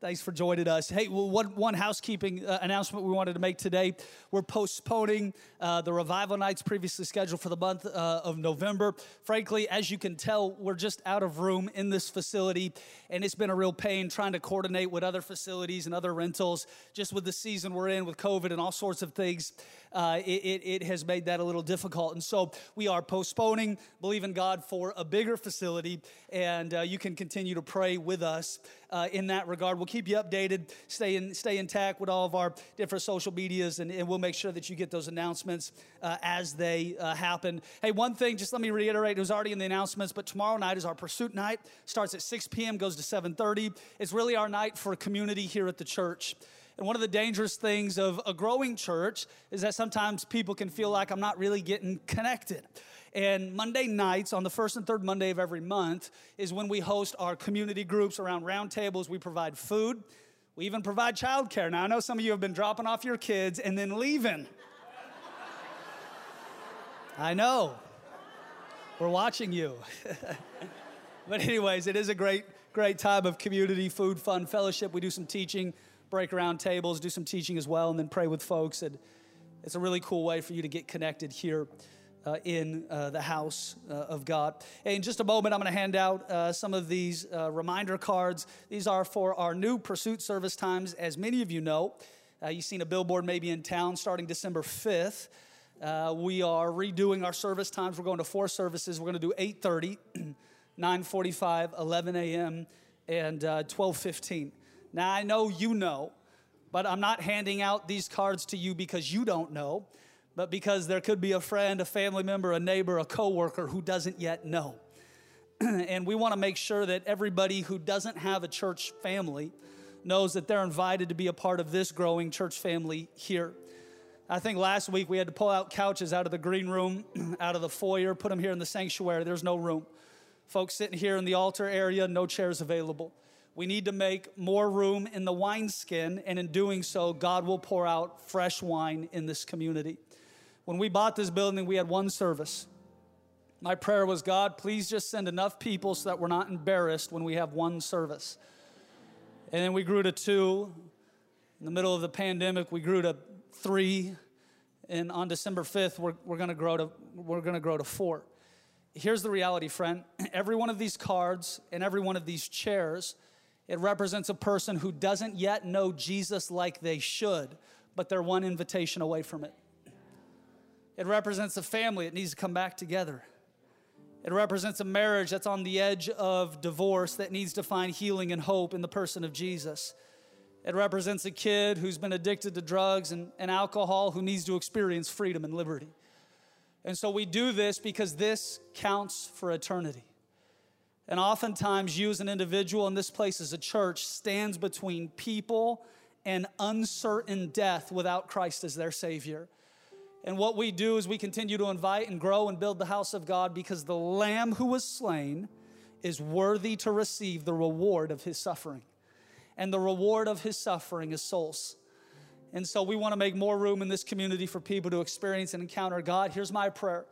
Thanks for joining us. Hey, well, one, one housekeeping uh, announcement we wanted to make today. We're postponing uh, the revival nights previously scheduled for the month uh, of November. Frankly, as you can tell, we're just out of room in this facility, and it's been a real pain trying to coordinate with other facilities and other rentals. Just with the season we're in with COVID and all sorts of things, uh, it, it, it has made that a little difficult. And so we are postponing, believe in God for a bigger facility, and uh, you can continue to pray with us uh, in that regard. We'll keep you updated, stay, in, stay intact with all of our different social medias, and, and we'll make sure that you get those announcements uh, as they uh, happen. Hey, one thing, just let me reiterate, it was already in the announcements, but tomorrow night is our Pursuit Night. Starts at 6 p.m., goes to 7.30. It's really our night for community here at the church. And one of the dangerous things of a growing church is that sometimes people can feel like I'm not really getting connected. And Monday nights, on the first and third Monday of every month, is when we host our community groups around round tables. We provide food. We even provide childcare. Now, I know some of you have been dropping off your kids and then leaving. I know. We're watching you. but, anyways, it is a great, great time of community, food, fun, fellowship. We do some teaching, break around tables, do some teaching as well, and then pray with folks. And it's a really cool way for you to get connected here uh, in uh, the house uh, of God. in just a moment, I'm going to hand out uh, some of these uh, reminder cards. These are for our new pursuit service times. As many of you know, uh, you've seen a billboard maybe in town starting December 5th. we are redoing our service times. We're going to four services. We're going to do 8:30, 9:45, 11 a.m., and 12:15. Now I know you know, but I'm not handing out these cards to you because you don't know but because there could be a friend, a family member, a neighbor, a coworker who doesn't yet know. and we want to make sure that everybody who doesn't have a church family knows that they're invited to be a part of this growing church family here. I think last week we had to pull out couches out of the green room, out of the foyer, put them here in the sanctuary. There's no room. Folks sitting here in the altar area, no chairs available. We need to make more room in the wineskin, and in doing so, God will pour out fresh wine in this community. When we bought this building, we had one service. My prayer was, God, please just send enough people so that we're not embarrassed when we have one service. And then we grew to two. In the middle of the pandemic, we grew to three. And on December 5th, we're, we're going to grow to we're to grow to four. Here's the reality, friend. Every one of these cards and every one of these chairs, it represents a person who doesn't yet know Jesus like they should, but they're one invitation away from it. It represents a family that needs to come back together. It represents a marriage that's on the edge of divorce that needs to find healing and hope in the person of Jesus. It represents a kid who's been addicted to drugs and, and alcohol who needs to experience freedom and liberty. And so we do this because this counts for eternity. And oftentimes, you as an individual in this place as a church stands between people and uncertain death without Christ as their Savior. And what we do is we continue to invite and grow and build the house of God because the Lamb who was slain is worthy to receive the reward of his suffering. And the reward of his suffering is souls. And so we want to make more room in this community for people to experience and encounter God. Here's my prayer.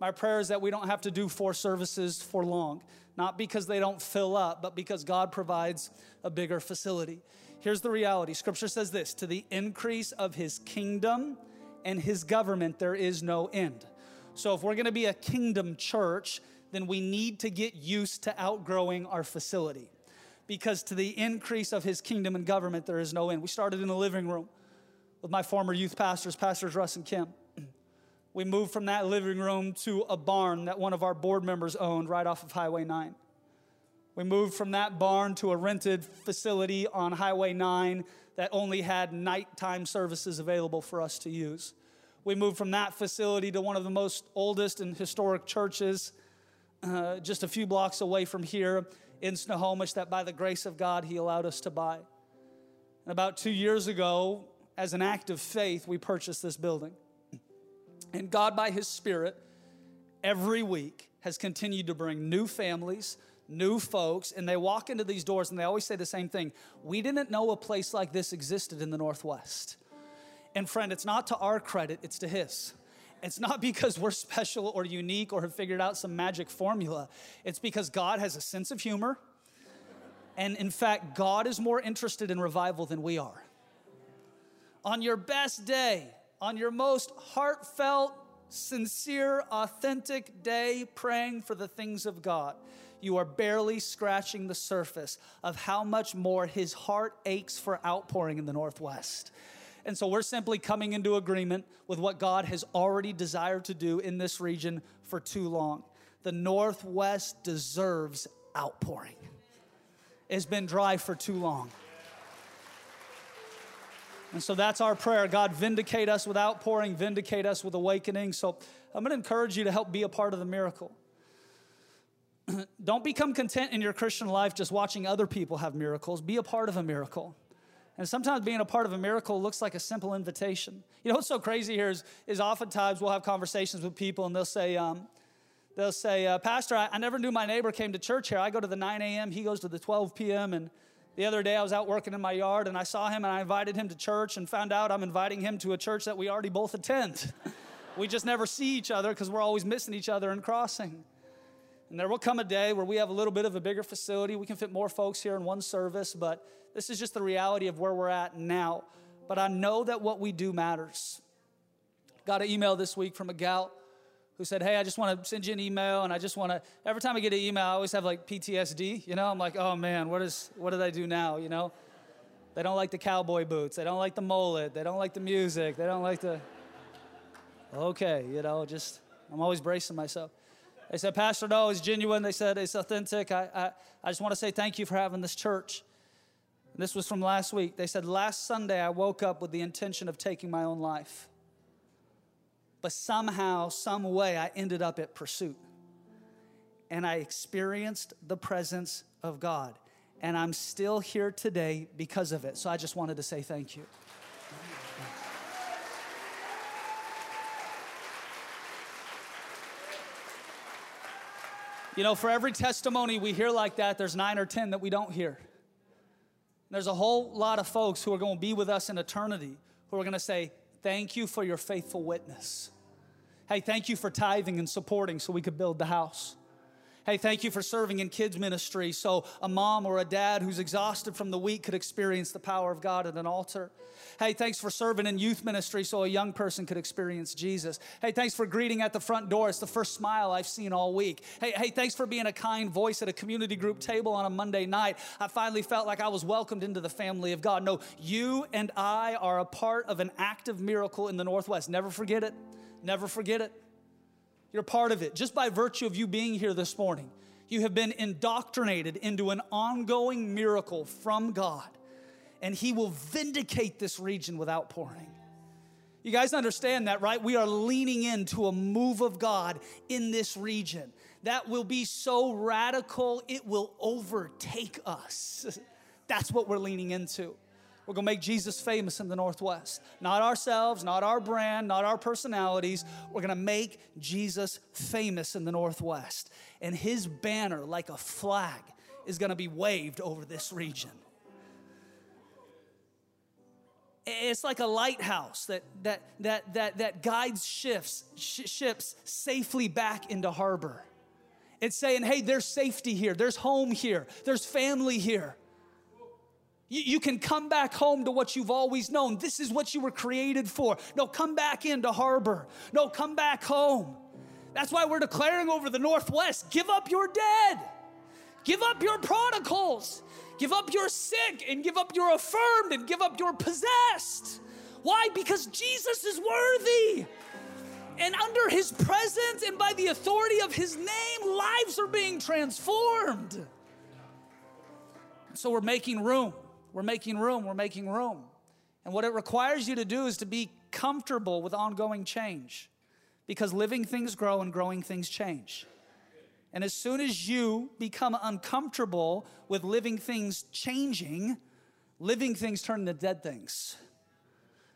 My prayer is that we don't have to do four services for long, not because they don't fill up, but because God provides a bigger facility. Here's the reality Scripture says this to the increase of his kingdom and his government, there is no end. So, if we're gonna be a kingdom church, then we need to get used to outgrowing our facility. Because to the increase of his kingdom and government, there is no end. We started in the living room with my former youth pastors, Pastors Russ and Kim. We moved from that living room to a barn that one of our board members owned right off of Highway 9. We moved from that barn to a rented facility on Highway 9 that only had nighttime services available for us to use. We moved from that facility to one of the most oldest and historic churches uh, just a few blocks away from here in Snohomish that by the grace of God he allowed us to buy. And about two years ago, as an act of faith, we purchased this building. And God, by his Spirit, every week has continued to bring new families, new folks, and they walk into these doors and they always say the same thing We didn't know a place like this existed in the Northwest. And friend, it's not to our credit, it's to His. It's not because we're special or unique or have figured out some magic formula. It's because God has a sense of humor And in fact, God is more interested in revival than we are. On your best day, on your most heartfelt, sincere, authentic day, praying for the things of God, you are barely scratching the surface of how much more His heart aches for outpouring in the Northwest. And so we're simply coming into agreement with what God has already desired to do in this region for too long. The Northwest deserves outpouring. It's been dry for too long. And so that's our prayer. God, vindicate us with outpouring, vindicate us with awakening. So I'm going to encourage you to help be a part of the miracle. Don't become content in your Christian life just watching other people have miracles. Be a part of a miracle. And sometimes being a part of a miracle looks like a simple invitation. You know what's so crazy here is, is oftentimes we'll have conversations with people and they'll say, um, they'll say, uh, Pastor, I, I, never knew my neighbor came to church here. I go to the 9 a.m., he goes to the 12 p.m. And the other day I was out working in my yard and I saw him and I invited him to church and found out I'm inviting him to a church that we already both attend. we just never see each other because we're always missing each other and crossing. And there will come a day where we have a little bit of a bigger facility. We can fit more folks here in one service, but this is just the reality of where we're at now. But I know that what we do matters. Got an email this week from a gal who said, Hey, I just want to send you an email. And I just want to, every time I get an email, I always have like PTSD. You know, I'm like, Oh man, what, is, what did I do now? You know, they don't like the cowboy boots. They don't like the mullet. They don't like the music. They don't like the, okay, you know, just, I'm always bracing myself. They said, Pastor, no, it's genuine. They said, it's authentic. I, I, I just want to say thank you for having this church. This was from last week. They said, Last Sunday, I woke up with the intention of taking my own life but somehow, some way, I ended up at pursuit. And I experienced the presence of God. And I'm still here today because of it. So I just wanted to say thank you. You know, for every testimony we hear like that, there's nine or 10 that we don't hear. There's a whole lot of folks who are going to be with us in eternity who are going to say, Thank you for your faithful witness. Hey, thank you for tithing and supporting so we could build the house. Hey, thank you for serving in kids' ministry so a mom or a dad who's exhausted from the week could experience the power of God at an altar. Hey, thanks for serving in youth ministry so a young person could experience Jesus. Hey, thanks for greeting at the front door. It's the first smile I've seen all week. Hey, hey, thanks for being a kind voice at a community group table on a Monday night. I finally felt like I was welcomed into the family of God. No, you and I are a part of an active miracle in the Northwest. Never forget it. Never forget it. You're part of it. Just by virtue of you being here this morning, you have been indoctrinated into an ongoing miracle from God, and He will vindicate this region with outpouring. You guys understand that, right? We are leaning into a move of God in this region that will be so radical, it will overtake us. That's what we're leaning into. We're going to make Jesus famous in the Northwest. Not ourselves, not our brand, not our personalities. We're going to make Jesus famous in the Northwest. And his banner, like a flag, is going to be waved over this region. It's like a lighthouse that, that, that, that, that guides ships, sh- ships safely back into harbor. It's saying, hey, there's safety here, there's home here, there's family here. You, can come back home to what you've always known. This is what you were created for. No, come back into harbor. No, come back home. That's why we're declaring over the Northwest give up your dead, give up your prodigals, give up your sick, and give up your affirmed, and give up your possessed. Why? Because Jesus is worthy. And under his presence and by the authority of his name, lives are being transformed. So we're making room. We're making room, we're making room. And what it requires you to do is to be comfortable with ongoing change because living things grow and growing things change. And as soon as you become uncomfortable with living things changing, living things turn into dead things.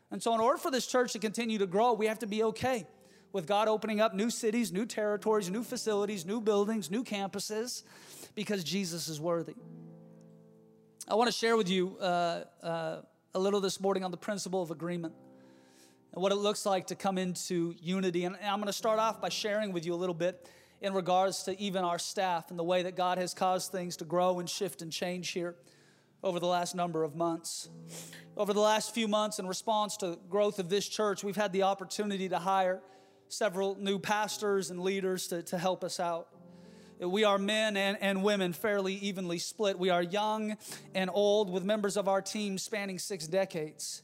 And so, in order for this church to continue to grow, we have to be okay with God opening up new cities, new territories, new facilities, new buildings, new campuses, because Jesus is worthy. I want to share with you uh, uh, a little this morning on the principle of agreement and what it looks like to come into unity. And I'm going to start off by sharing with you a little bit in regards to even our staff and the way that God has caused things to grow and shift and change here over the last number of months. Over the last few months, in response to growth of this church, we've had the opportunity to hire several new pastors and leaders to, to help us out. We are men and, and women fairly evenly split. We are young and old, with members of our team spanning six decades.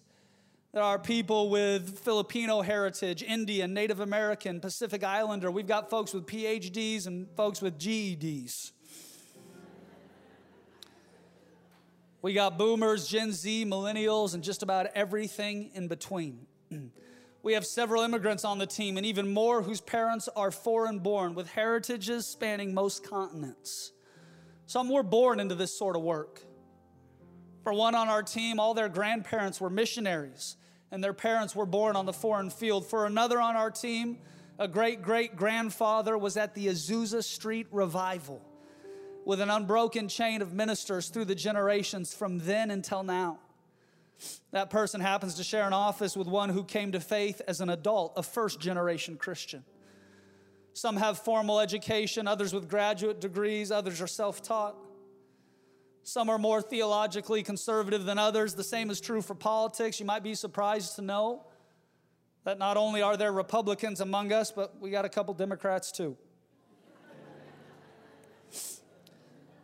There are people with Filipino heritage, Indian, Native American, Pacific Islander. We've got folks with PhDs and folks with GEDs. We got boomers, Gen Z, millennials, and just about everything in between. We have several immigrants on the team and even more whose parents are foreign born with heritages spanning most continents. Some were born into this sort of work. For one on our team, all their grandparents were missionaries and their parents were born on the foreign field. For another on our team, a great great grandfather was at the Azusa Street revival with an unbroken chain of ministers through the generations from then until now. That person happens to share an office with one who came to faith as an adult, a first generation Christian. Some have formal education, others with graduate degrees, others are self taught. Some are more theologically conservative than others. The same is true for politics. You might be surprised to know that not only are there Republicans among us, but we got a couple Democrats too.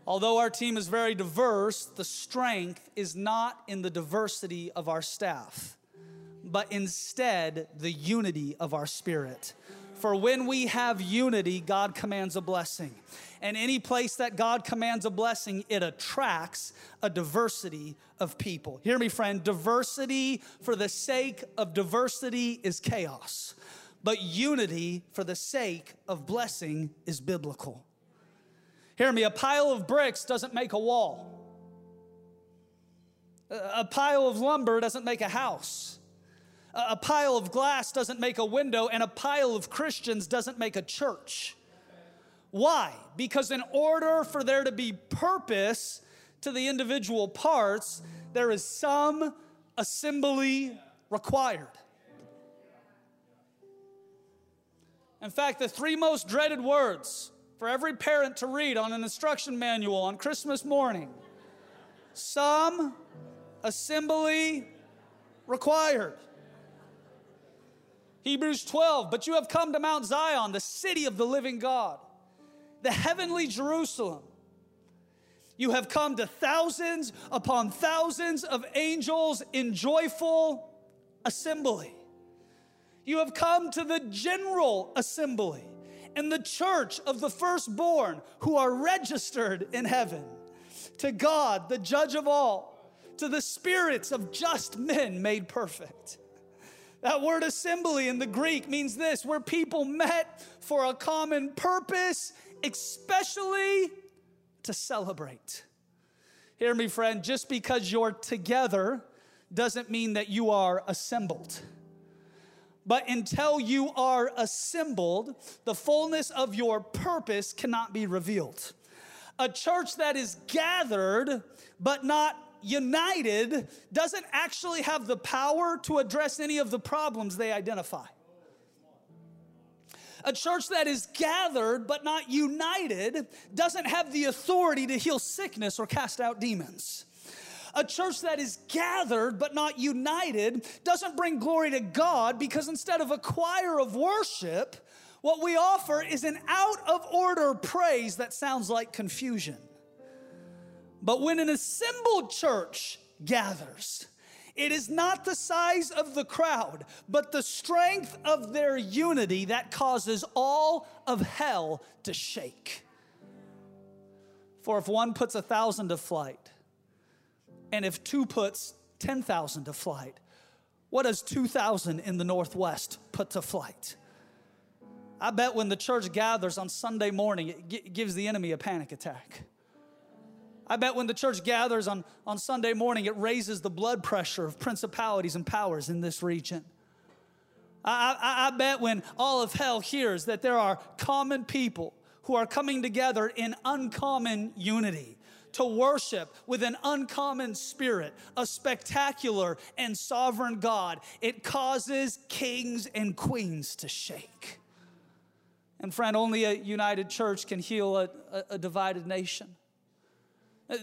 Although our team is very diverse, the strength is not in the diversity of our staff, but instead the unity of our spirit. For when we have unity, God commands a blessing. And any place that God commands a blessing, it attracts a diversity of people. Hear me, friend diversity for the sake of diversity is chaos, but unity for the sake of blessing is biblical. Hear me, a pile of bricks doesn't make a wall. A pile of lumber doesn't make a house. A pile of glass doesn't make a window, and a pile of Christians doesn't make a church. Why? Because in order for there to be purpose to the individual parts, there is some assembly required. In fact, the three most dreaded words for every parent to read on an instruction manual on Christmas morning. Some assembly required. Hebrews 12, but you have come to Mount Zion, the city of the living God, the heavenly Jerusalem. You have come to thousands upon thousands of angels in joyful assembly. You have come to the general assembly and the church of the firstborn who are registered in heaven, to God, the judge of all, to the spirits of just men made perfect. That word assembly in the Greek means this where people met for a common purpose, especially to celebrate. Hear me, friend, just because you're together doesn't mean that you are assembled. But until you are assembled, the fullness of your purpose cannot be revealed. A church that is gathered but not united doesn't actually have the power to address any of the problems they identify. A church that is gathered but not united doesn't have the authority to heal sickness or cast out demons. A church that is gathered but not united doesn't bring glory to God because instead of a choir of worship, what we offer is an out of order praise that sounds like confusion. But when an assembled church gathers, it is not the size of the crowd, but the strength of their unity that causes all of hell to shake. For if one puts a thousand to flight, and if two puts 10,000 to flight, what does 2,000 in the Northwest put to flight? I bet when the church gathers on Sunday morning, it g- gives the enemy a panic attack. I bet when the church gathers on, on Sunday morning, it raises the blood pressure of principalities and powers in this region. I, I, I bet when all of hell hears that there are common people who are coming together in uncommon unity to worship with an uncommon spirit, a spectacular and sovereign God. It causes kings and queens to shake. And friend, only a united church can heal a, a, divided nation.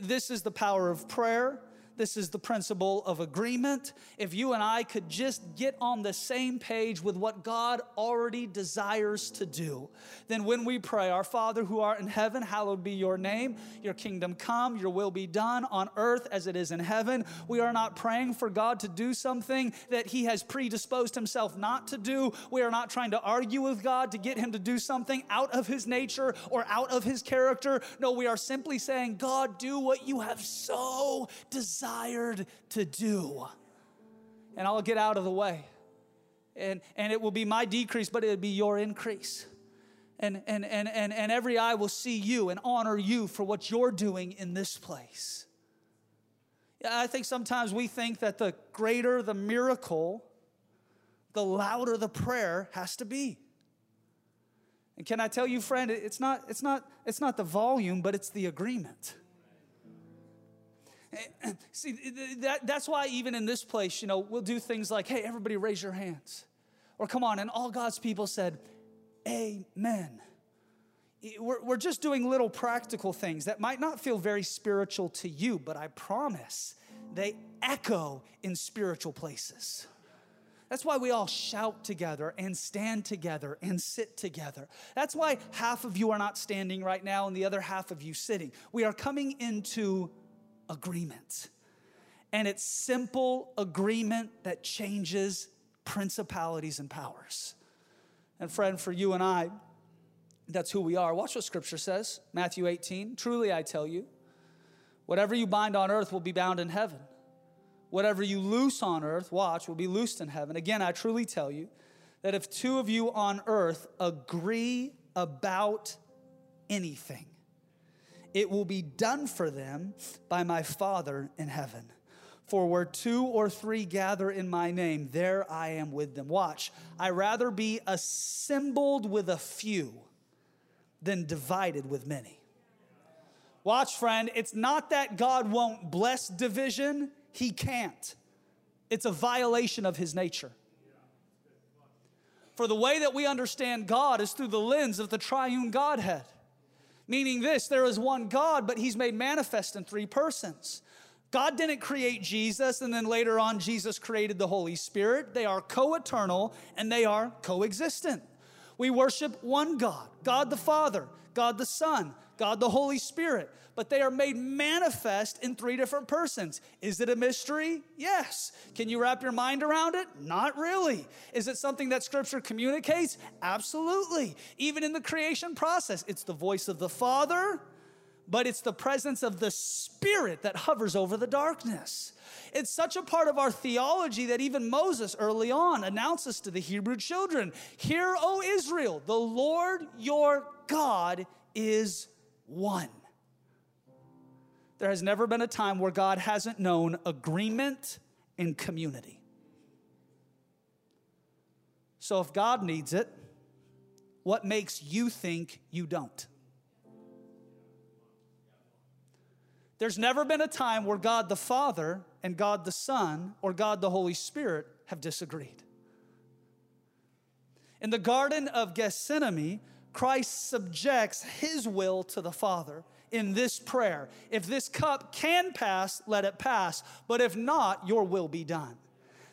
This is the power of prayer. This is the principle of agreement. If you and I could just get on the same page with what God already desires to do, then when we pray, Our Father who art in heaven, hallowed be your name, your kingdom come, your will be done on earth as it is in heaven. We are not praying for God to do something that he has predisposed himself not to do. We are not trying to argue with God to get him to do something out of his nature or out of his character. No, we are simply saying, God, do what you have so desired desired to do. And I'll get out of the way. And, and it will be my decrease, but it'll be your increase. And, and, and, and, and every eye will see you and honor you for what you're doing in this place. I think sometimes we think that the greater the miracle, the louder the prayer has to be. And can I tell you, friend, it's not, it's not, it's not the volume, but it's the agreement. See, that, that's why even in this place, you know, we'll do things like, hey, everybody raise your hands. Or come on, and all God's people said, Amen. We're, we're just doing little practical things that might not feel very spiritual to you, but I promise they echo in spiritual places. That's why we all shout together and stand together and sit together. That's why half of you are not standing right now and the other half of you sitting. We are coming into agreement. And it's simple agreement that changes principalities and powers. And friend, for you and I, that's who we are. Watch what scripture says Matthew 18. Truly I tell you, whatever you bind on earth will be bound in heaven. Whatever you loose on earth, watch, will be loosed in heaven. Again, I truly tell you that if two of you on earth agree about anything, it will be done for them by my Father in heaven. For where two or three gather in my name, there I am with them. Watch, I rather be assembled with a few than divided with many. Watch, friend, it's not that God won't bless division, He can't. It's a violation of His nature. For the way that we understand God is through the lens of the triune Godhead. Meaning this, there is one God, but he's made manifest in three persons. God didn't create Jesus and then later on Jesus created the Holy Spirit. They are co eternal and they are coexistent. We worship one God, God the Father, God the Son, God the Holy Spirit but they are made manifest in three different persons. Is it a mystery? Yes. Can you wrap your mind around it? Not really. Is it something that Scripture communicates? Absolutely. Even in the creation process, it's the voice of the Father, but it's the presence of the Spirit that hovers over the darkness. It's such a part of our theology that even Moses early on announces to the Hebrew children Hear, O Israel, the Lord your God is one. There has never been a time where God hasn't known agreement and community. So if God needs it, what makes you think you don't? There's never been a time where God the Father and God the Son or God the Holy Spirit have disagreed. In the Garden of Gethsemane, Christ subjects his will to the Father in this prayer. If this cup can pass, let it pass. But if not, your will be done.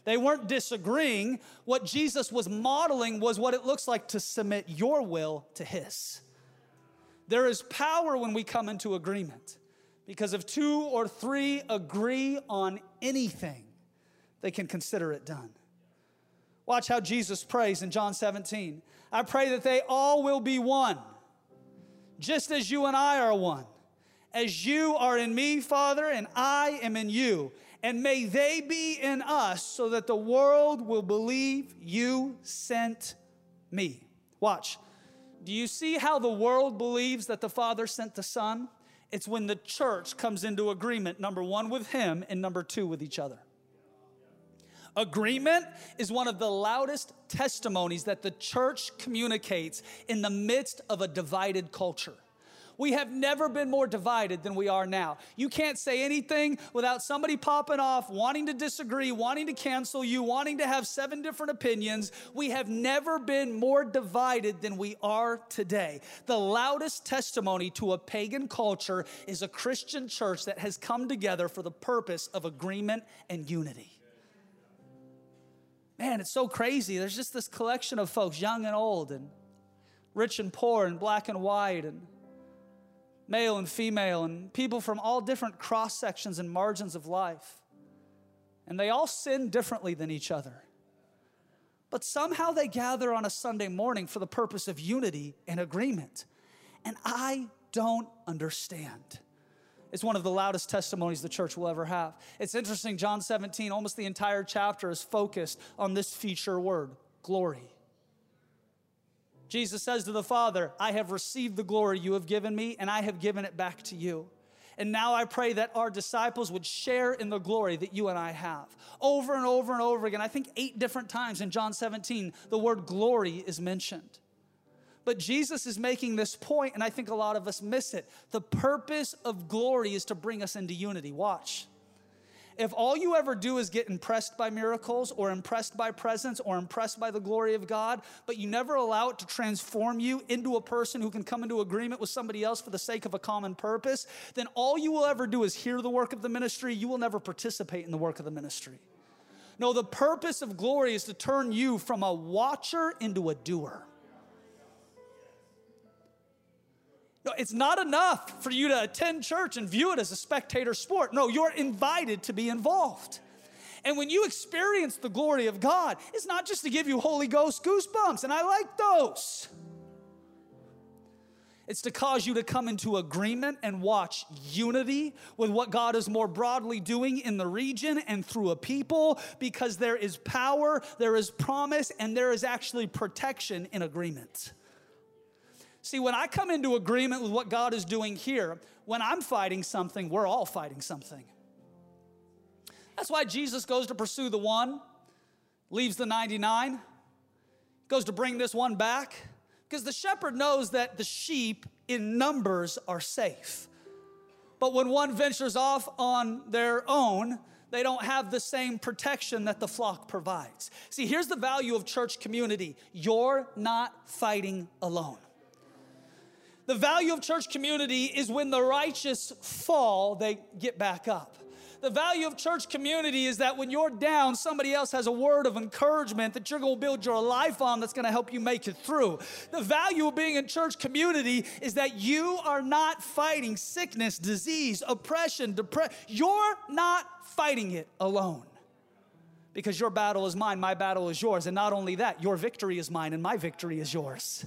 They weren't disagreeing. What Jesus was modeling was what it looks like to submit your will to His. There is power when we come into agreement because if two or three agree on anything, they can consider it done. Watch how Jesus prays in John 17. I pray that they all will be one just as you and I are one. As you are in me, Father, and I am in you. And may they be in us so that the world will believe you sent me. Watch. Do you see how the world believes that the Father sent the Son? It's when the church comes into agreement, number one, with Him, and number two, with each other. Agreement is one of the loudest testimonies that the church communicates in the midst of a divided culture. We have never been more divided than we are now. You can't say anything without somebody popping off, wanting to disagree, wanting to cancel you, wanting to have seven different opinions. We have never been more divided than we are today. The loudest testimony to a pagan culture is a Christian church that has come together for the purpose of agreement and unity. Man, it's so crazy. There's just this collection of folks, young and old, and rich and poor, and black and white, and male and female, and people from all different cross sections and margins of life. And they all sin differently than each other. But somehow they gather on a Sunday morning for the purpose of unity and agreement. And I don't understand. It's one of the loudest testimonies the church will ever have. It's interesting, John 17, almost the entire chapter is focused on this feature word glory. Jesus says to the Father, I have received the glory you have given me, and I have given it back to you. And now I pray that our disciples would share in the glory that you and I have. Over and over and over again, I think eight different times in John 17, the word glory is mentioned. But Jesus is making this point, and I think a lot of us miss it. The purpose of glory is to bring us into unity. Watch. If all you ever do is get impressed by miracles or impressed by presence or impressed by the glory of God, but you never allow it to transform you into a person who can come into agreement with somebody else for the sake of a common purpose, then all you will ever do is hear the work of the ministry. You will never participate in the work of the ministry. No, the purpose of glory is to turn you from a watcher into a doer. No, it's not enough for you to attend church and view it as a spectator sport. No, you're invited to be involved. And when you experience the glory of God, it's not just to give you Holy Ghost goosebumps, and I like those. It's to cause you to come into agreement and watch unity with what God is more broadly doing in the region and through a people because there is power, there is promise, and there is actually protection in agreement. See, when I come into agreement with what God is doing here, when I'm fighting something, we're all fighting something. That's why Jesus goes to pursue the one, leaves the 99, goes to bring this one back, because the shepherd knows that the sheep in numbers are safe. But when one ventures off on their own, they don't have the same protection that the flock provides. See, here's the value of church community you're not fighting alone. The value of church community is when the righteous fall, they get back up. The value of church community is that when you're down, somebody else has a word of encouragement that you're going to build your life on that's going to help you make it through. The value of being in church community is that you are not fighting sickness, disease, oppression, depression. You're not fighting it alone because your battle is mine, my battle is yours. And not only that, your victory is mine and my victory is yours.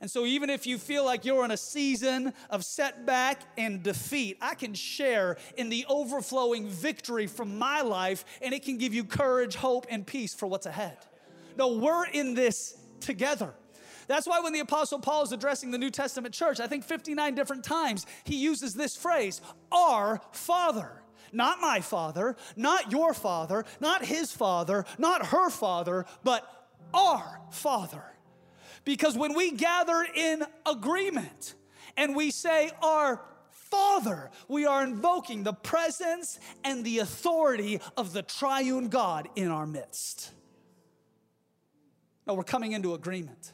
And so, even if you feel like you're in a season of setback and defeat, I can share in the overflowing victory from my life, and it can give you courage, hope, and peace for what's ahead. No, we're in this together. That's why when the Apostle Paul is addressing the New Testament church, I think 59 different times, he uses this phrase, our Father. Not my father, not your father, not his father, not her father, but our Father. Because when we gather in agreement and we say, Our Father, we are invoking the presence and the authority of the triune God in our midst. No, we're coming into agreement.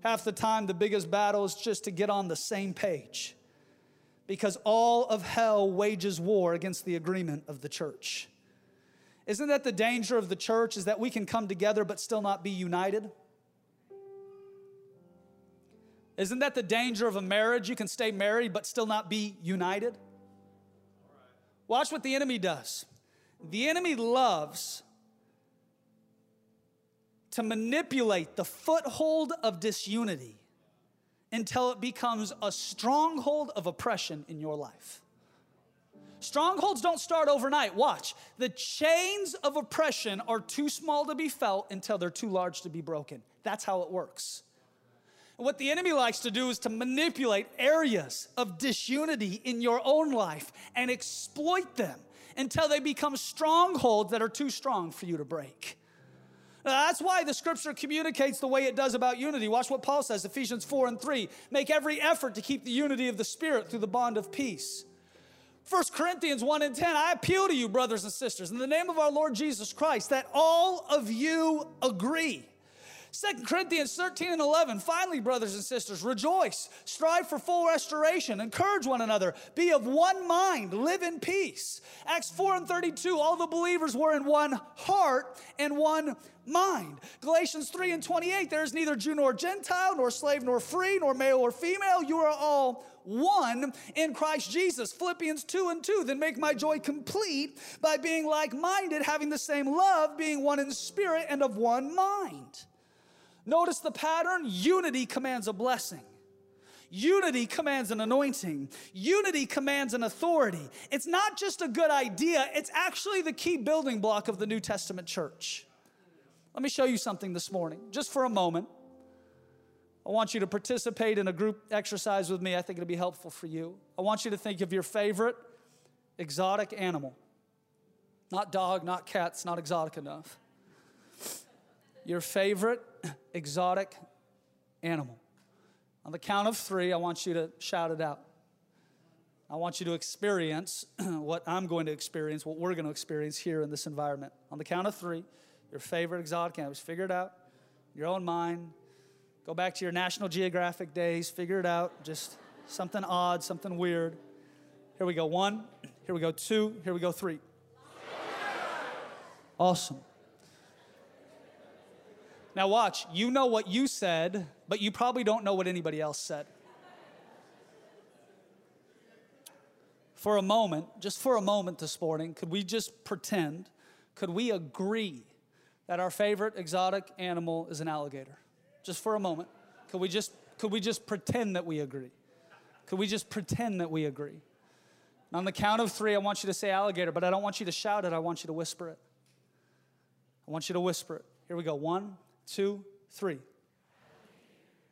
Half the time, the biggest battle is just to get on the same page because all of hell wages war against the agreement of the church. Isn't that the danger of the church is that we can come together but still not be united? Isn't that the danger of a marriage? You can stay married but still not be united. Watch what the enemy does. The enemy loves to manipulate the foothold of disunity until it becomes a stronghold of oppression in your life. Strongholds don't start overnight. Watch. The chains of oppression are too small to be felt until they're too large to be broken. That's how it works. What the enemy likes to do is to manipulate areas of disunity in your own life and exploit them until they become strongholds that are too strong for you to break. Now, that's why the scripture communicates the way it does about unity. Watch what Paul says, Ephesians 4 and 3. Make every effort to keep the unity of the Spirit through the bond of peace. 1 Corinthians 1 and 10, I appeal to you, brothers and sisters, in the name of our Lord Jesus Christ, that all of you agree 2 Corinthians 13 and 11. Finally, brothers and sisters, rejoice, strive for full restoration, encourage one another, be of one mind, live in peace. Acts 4 and 32. All the believers were in one heart and one mind. Galatians 3 and 28. There is neither Jew nor Gentile, nor slave nor free, nor male or female. You are all one in Christ Jesus. Philippians 2 and 2. Then make my joy complete by being like minded, having the same love, being one in spirit and of one mind. Notice the pattern unity commands a blessing. Unity commands an anointing. Unity commands an authority. It's not just a good idea, it's actually the key building block of the New Testament church. Let me show you something this morning, just for a moment. I want you to participate in a group exercise with me. I think it'll be helpful for you. I want you to think of your favorite exotic animal. Not dog, not cats, not exotic enough. Your favorite exotic animal. On the count of three, I want you to shout it out. I want you to experience what I'm going to experience, what we're going to experience here in this environment. On the count of three, your favorite exotic animal. Figure it out. Your own mind. Go back to your National Geographic days. Figure it out. Just something odd, something weird. Here we go. One. Here we go. Two. Here we go. Three. Awesome. Now, watch, you know what you said, but you probably don't know what anybody else said. For a moment, just for a moment this morning, could we just pretend, could we agree that our favorite exotic animal is an alligator? Just for a moment. Could we just, could we just pretend that we agree? Could we just pretend that we agree? And on the count of three, I want you to say alligator, but I don't want you to shout it, I want you to whisper it. I want you to whisper it. Here we go. One, two, three.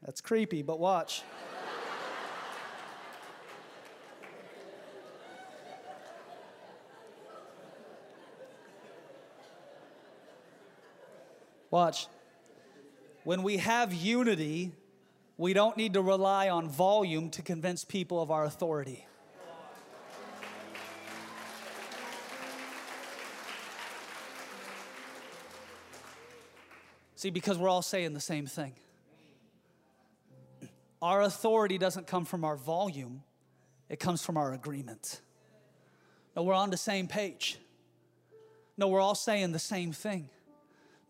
That's creepy, but watch. Watch. When we have unity, we don't need to rely on volume to convince people of our authority. See, because we're all saying the same thing. Our authority doesn't come from our volume, it comes from our agreement. No, we're on the same page. No, we're all saying the same thing.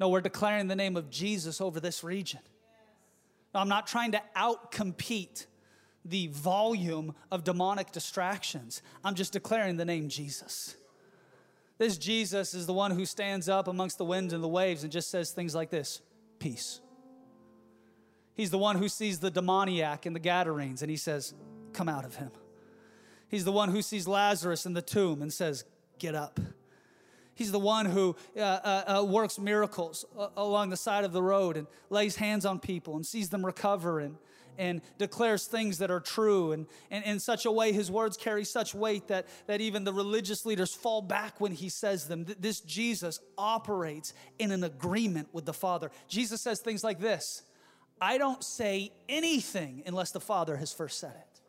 No, we're declaring the name of Jesus over this region. No, I'm not trying to outcompete the volume of demonic distractions. I'm just declaring the name Jesus. This Jesus is the one who stands up amongst the winds and the waves and just says things like this Peace. He's the one who sees the demoniac in the Gadarenes and he says, Come out of him. He's the one who sees Lazarus in the tomb and says, Get up. He's the one who uh, uh, uh, works miracles along the side of the road and lays hands on people and sees them recover and, and declares things that are true. And, and in such a way, his words carry such weight that, that even the religious leaders fall back when he says them. This Jesus operates in an agreement with the Father. Jesus says things like this I don't say anything unless the Father has first said it.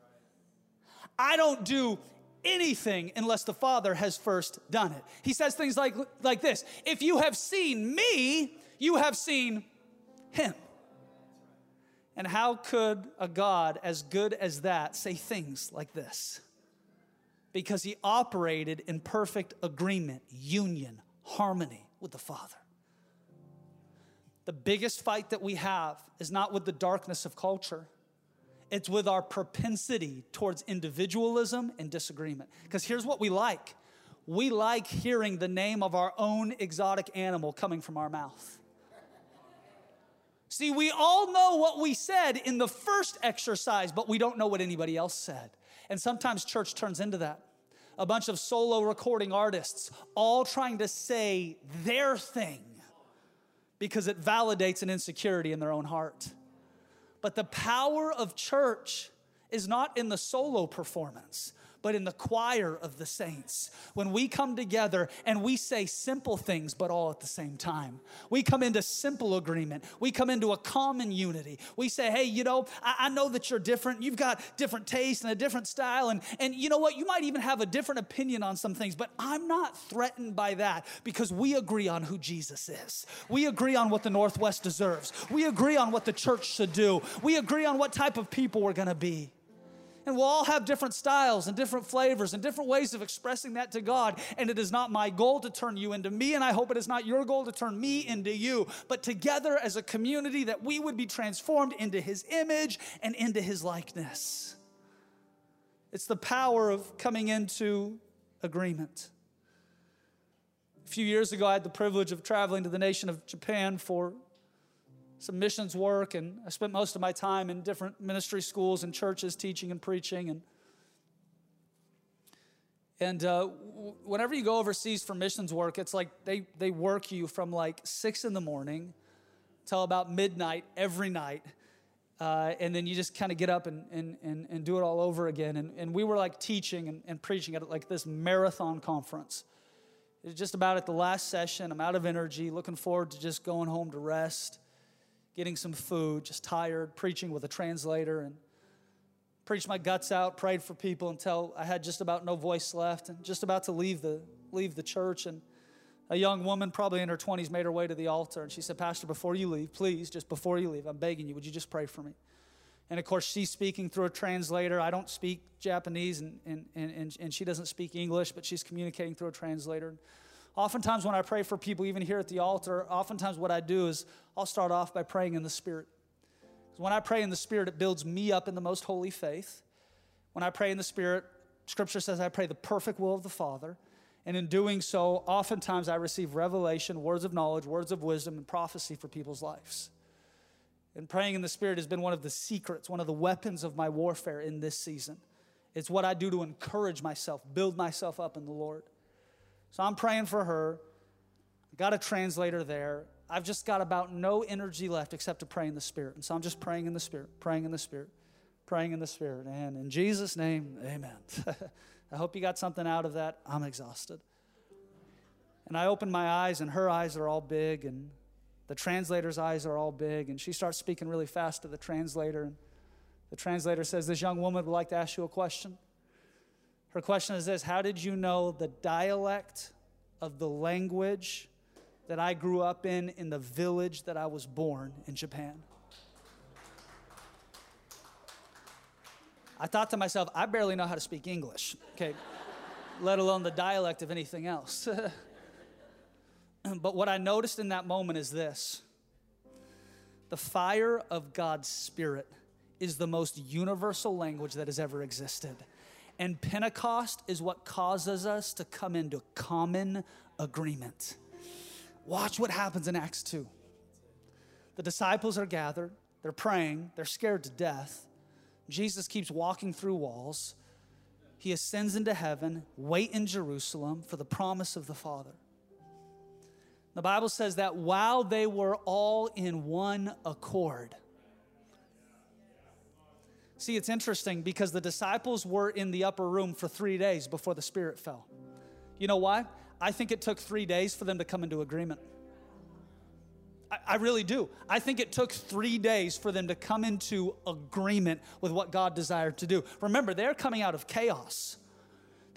I don't do anything unless the Father has first done it. He says things like, like this If you have seen me, you have seen him. And how could a God as good as that say things like this? Because he operated in perfect agreement, union, harmony with the Father. The biggest fight that we have is not with the darkness of culture. It's with our propensity towards individualism and disagreement. Because here's what we like we like hearing the name of our own exotic animal coming from our mouth. See, we all know what we said in the first exercise, but we don't know what anybody else said. And sometimes church turns into that. A bunch of solo recording artists all trying to say their thing because it validates an insecurity in their own heart. But the power of church is not in the solo performance, but in the choir of the saints. When we come together and we say simple things, but all at the same time. We come into simple agreement. We come into a common unity. We say, hey, you know, I, I know that you're different. You've got different taste and a different style. And, and you know what? You might even have a different opinion on some things, but I'm not threatened by that because we agree on who Jesus is. We agree on what the Northwest deserves. We agree on what the church should do. We agree on what type of people we're going to be. And we'll all have different styles and different flavors and different ways of expressing that to God. And it is not my goal to turn you into me, and I hope it is not your goal to turn me into you, but together as a community that we would be transformed into His image and into His likeness. It's the power of coming into agreement. A few years ago, I had the privilege of traveling to the nation of Japan for some missions work, and I spent most of my time in different ministry schools and churches teaching and preaching. And, and uh, whenever you go overseas for missions work, it's like they, they work you from like six in the morning till about midnight every night. Uh, and then you just kind of get up and, and, and, and, do it all over again. And, and we were like teaching and, and preaching at like this marathon conference. It's just about at the last session. I'm out of energy, looking forward to just going home to rest getting some food, just tired, preaching with a translator, and preached my guts out, prayed for people until I had just about no voice left and just about to leave the, leave the church. And a young woman, probably in her 20s, made her way to the altar and she said, Pastor, before you leave, please, just before you leave, I'm begging you, would you just pray for me? And of course, she's speaking through a translator. I don't speak Japanese and, and, and, and she doesn't speak English, but she's communicating through a translator. Oftentimes, when I pray for people, even here at the altar, oftentimes what I do is I'll start off by praying in the Spirit. When I pray in the Spirit, it builds me up in the most holy faith. When I pray in the Spirit, Scripture says I pray the perfect will of the Father. And in doing so, oftentimes I receive revelation, words of knowledge, words of wisdom, and prophecy for people's lives. And praying in the Spirit has been one of the secrets, one of the weapons of my warfare in this season. It's what I do to encourage myself, build myself up in the Lord. So I'm praying for her. Got a translator there. I've just got about no energy left except to pray in the Spirit. And so I'm just praying in the Spirit, praying in the Spirit, praying in the Spirit. And in Jesus' name, amen. I hope you got something out of that. I'm exhausted. And I open my eyes, and her eyes are all big, and the translator's eyes are all big. And she starts speaking really fast to the translator. And the translator says, This young woman would like to ask you a question. Her question is this How did you know the dialect of the language that I grew up in in the village that I was born in Japan? I thought to myself, I barely know how to speak English, okay, let alone the dialect of anything else. but what I noticed in that moment is this the fire of God's Spirit is the most universal language that has ever existed. And Pentecost is what causes us to come into common agreement. Watch what happens in Acts 2. The disciples are gathered, they're praying, they're scared to death. Jesus keeps walking through walls. He ascends into heaven, wait in Jerusalem for the promise of the Father. The Bible says that while they were all in one accord, See, it's interesting because the disciples were in the upper room for three days before the Spirit fell. You know why? I think it took three days for them to come into agreement. I, I really do. I think it took three days for them to come into agreement with what God desired to do. Remember, they're coming out of chaos.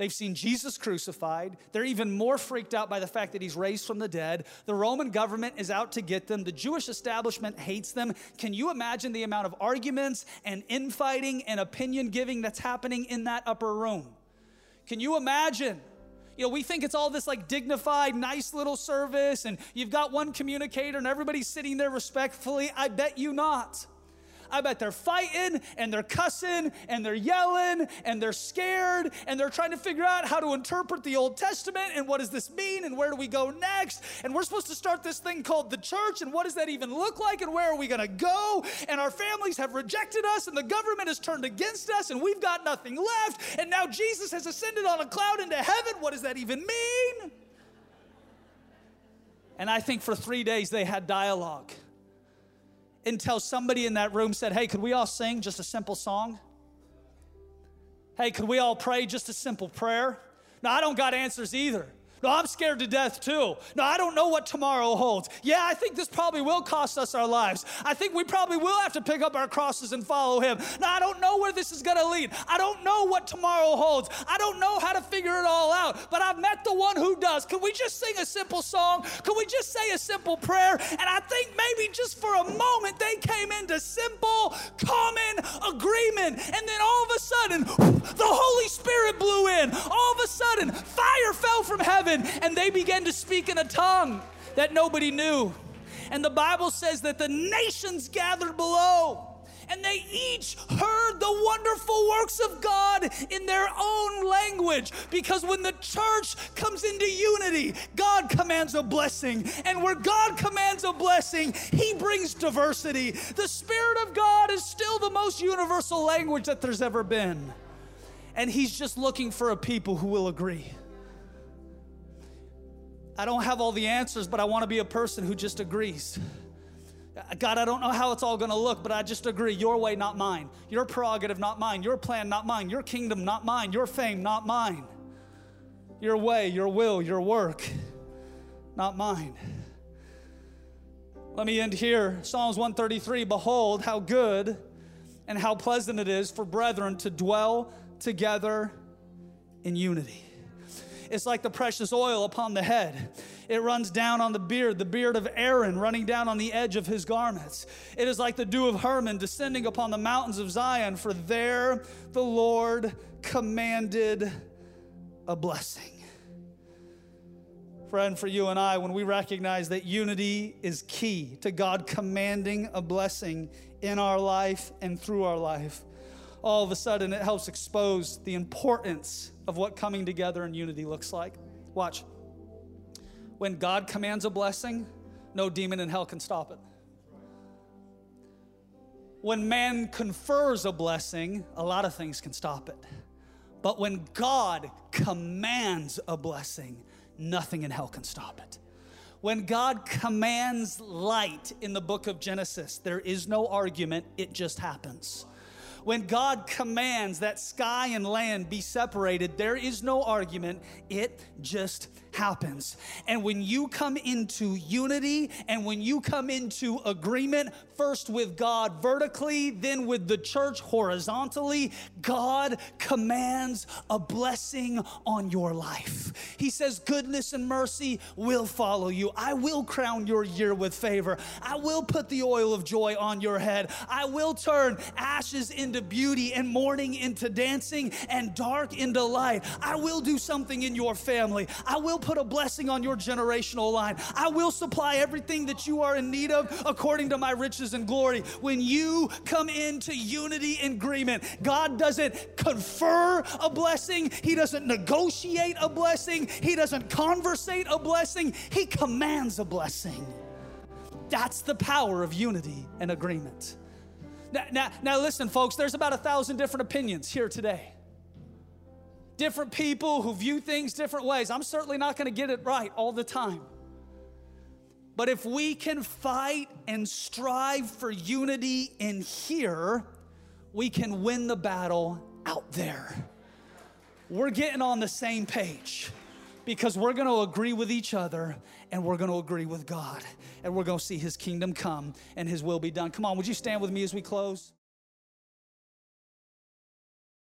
They've seen Jesus crucified. They're even more freaked out by the fact that he's raised from the dead. The Roman government is out to get them. The Jewish establishment hates them. Can you imagine the amount of arguments and infighting and opinion giving that's happening in that upper room? Can you imagine? You know, we think it's all this like dignified, nice little service, and you've got one communicator and everybody's sitting there respectfully. I bet you not. I bet they're fighting and they're cussing and they're yelling and they're scared and they're trying to figure out how to interpret the Old Testament and what does this mean and where do we go next? And we're supposed to start this thing called the church and what does that even look like and where are we going to go? And our families have rejected us and the government has turned against us and we've got nothing left. And now Jesus has ascended on a cloud into heaven. What does that even mean? And I think for three days they had dialogue until somebody in that room said, Hey, could we all sing just a simple song? Hey, could we all pray just a simple prayer? No, I don't got answers either. No, I'm scared to death too. No, I don't know what tomorrow holds. Yeah, I think this probably will cost us our lives. I think we probably will have to pick up our crosses and follow Him. No, I don't know where this is going to lead. I don't know what tomorrow holds. I don't know how to figure it all out, but I've met the one who does. Can we just sing a simple song? Can we just say a simple prayer? And I think maybe just for a moment they came into simple, common agreement. And then all of a sudden, the Holy Spirit blew in. All of a sudden, fire fell from heaven heaven and they began to speak in a tongue that nobody knew. And the Bible says that the nations gathered below and they each heard the wonderful works of God in their own language. Because when the church comes into unity, God commands a blessing. And where God commands a blessing, He brings diversity. The Spirit of God is still the most universal language that there's ever been. And He's just looking for a people who will agree. I don't have all the answers, but I want to be a person who just agrees. Uh, God, I don't know how it's all going to look, but I just agree. Your way, not mine. Your prerogative, not mine. Your plan, not mine. Your kingdom, not mine. Your fame, not mine. Your way, your will, your work, not mine. Let me end here. Psalms 133 Behold, how good and how pleasant it is for brethren to dwell together in unity. It's like the precious oil upon the head. It runs down on the beard, the beard of Aaron running down on the edge of his garments. It is like the dew of Hermon descending upon the mountains of Zion, for there the Lord commanded a blessing. Friend, for you and I, when we recognize that unity is key to God commanding a blessing in our life and through our life, all of a sudden it helps expose the importance of what coming together in unity looks like. Watch. When God commands a blessing, no demon in hell can stop it. When man confers a blessing, a lot of things can stop it. But when God commands a blessing, nothing in hell can stop it. When God commands light in the book of Genesis, there is no argument, it just happens. When God commands that sky and land be separated, there is no argument. It just happens. And when you come into unity and when you come into agreement, first with God vertically, then with the church horizontally, God commands a blessing on your life. He says, Goodness and mercy will follow you. I will crown your year with favor. I will put the oil of joy on your head. I will turn ashes into beauty and mourning into dancing and dark into light. I will do something in your family. I will put a blessing on your generational line. I will supply everything that you are in need of according to my riches and glory. When you come into unity and agreement, God doesn't confer a blessing, He doesn't negotiate a blessing, He doesn't conversate a blessing, He commands a blessing. That's the power of unity and agreement. Now, now, now, listen, folks, there's about a thousand different opinions here today different people who view things different ways. I'm certainly not going to get it right all the time. But if we can fight and strive for unity in here, we can win the battle out there. We're getting on the same page because we're going to agree with each other and we're going to agree with God and we're going to see his kingdom come and his will be done. Come on, would you stand with me as we close?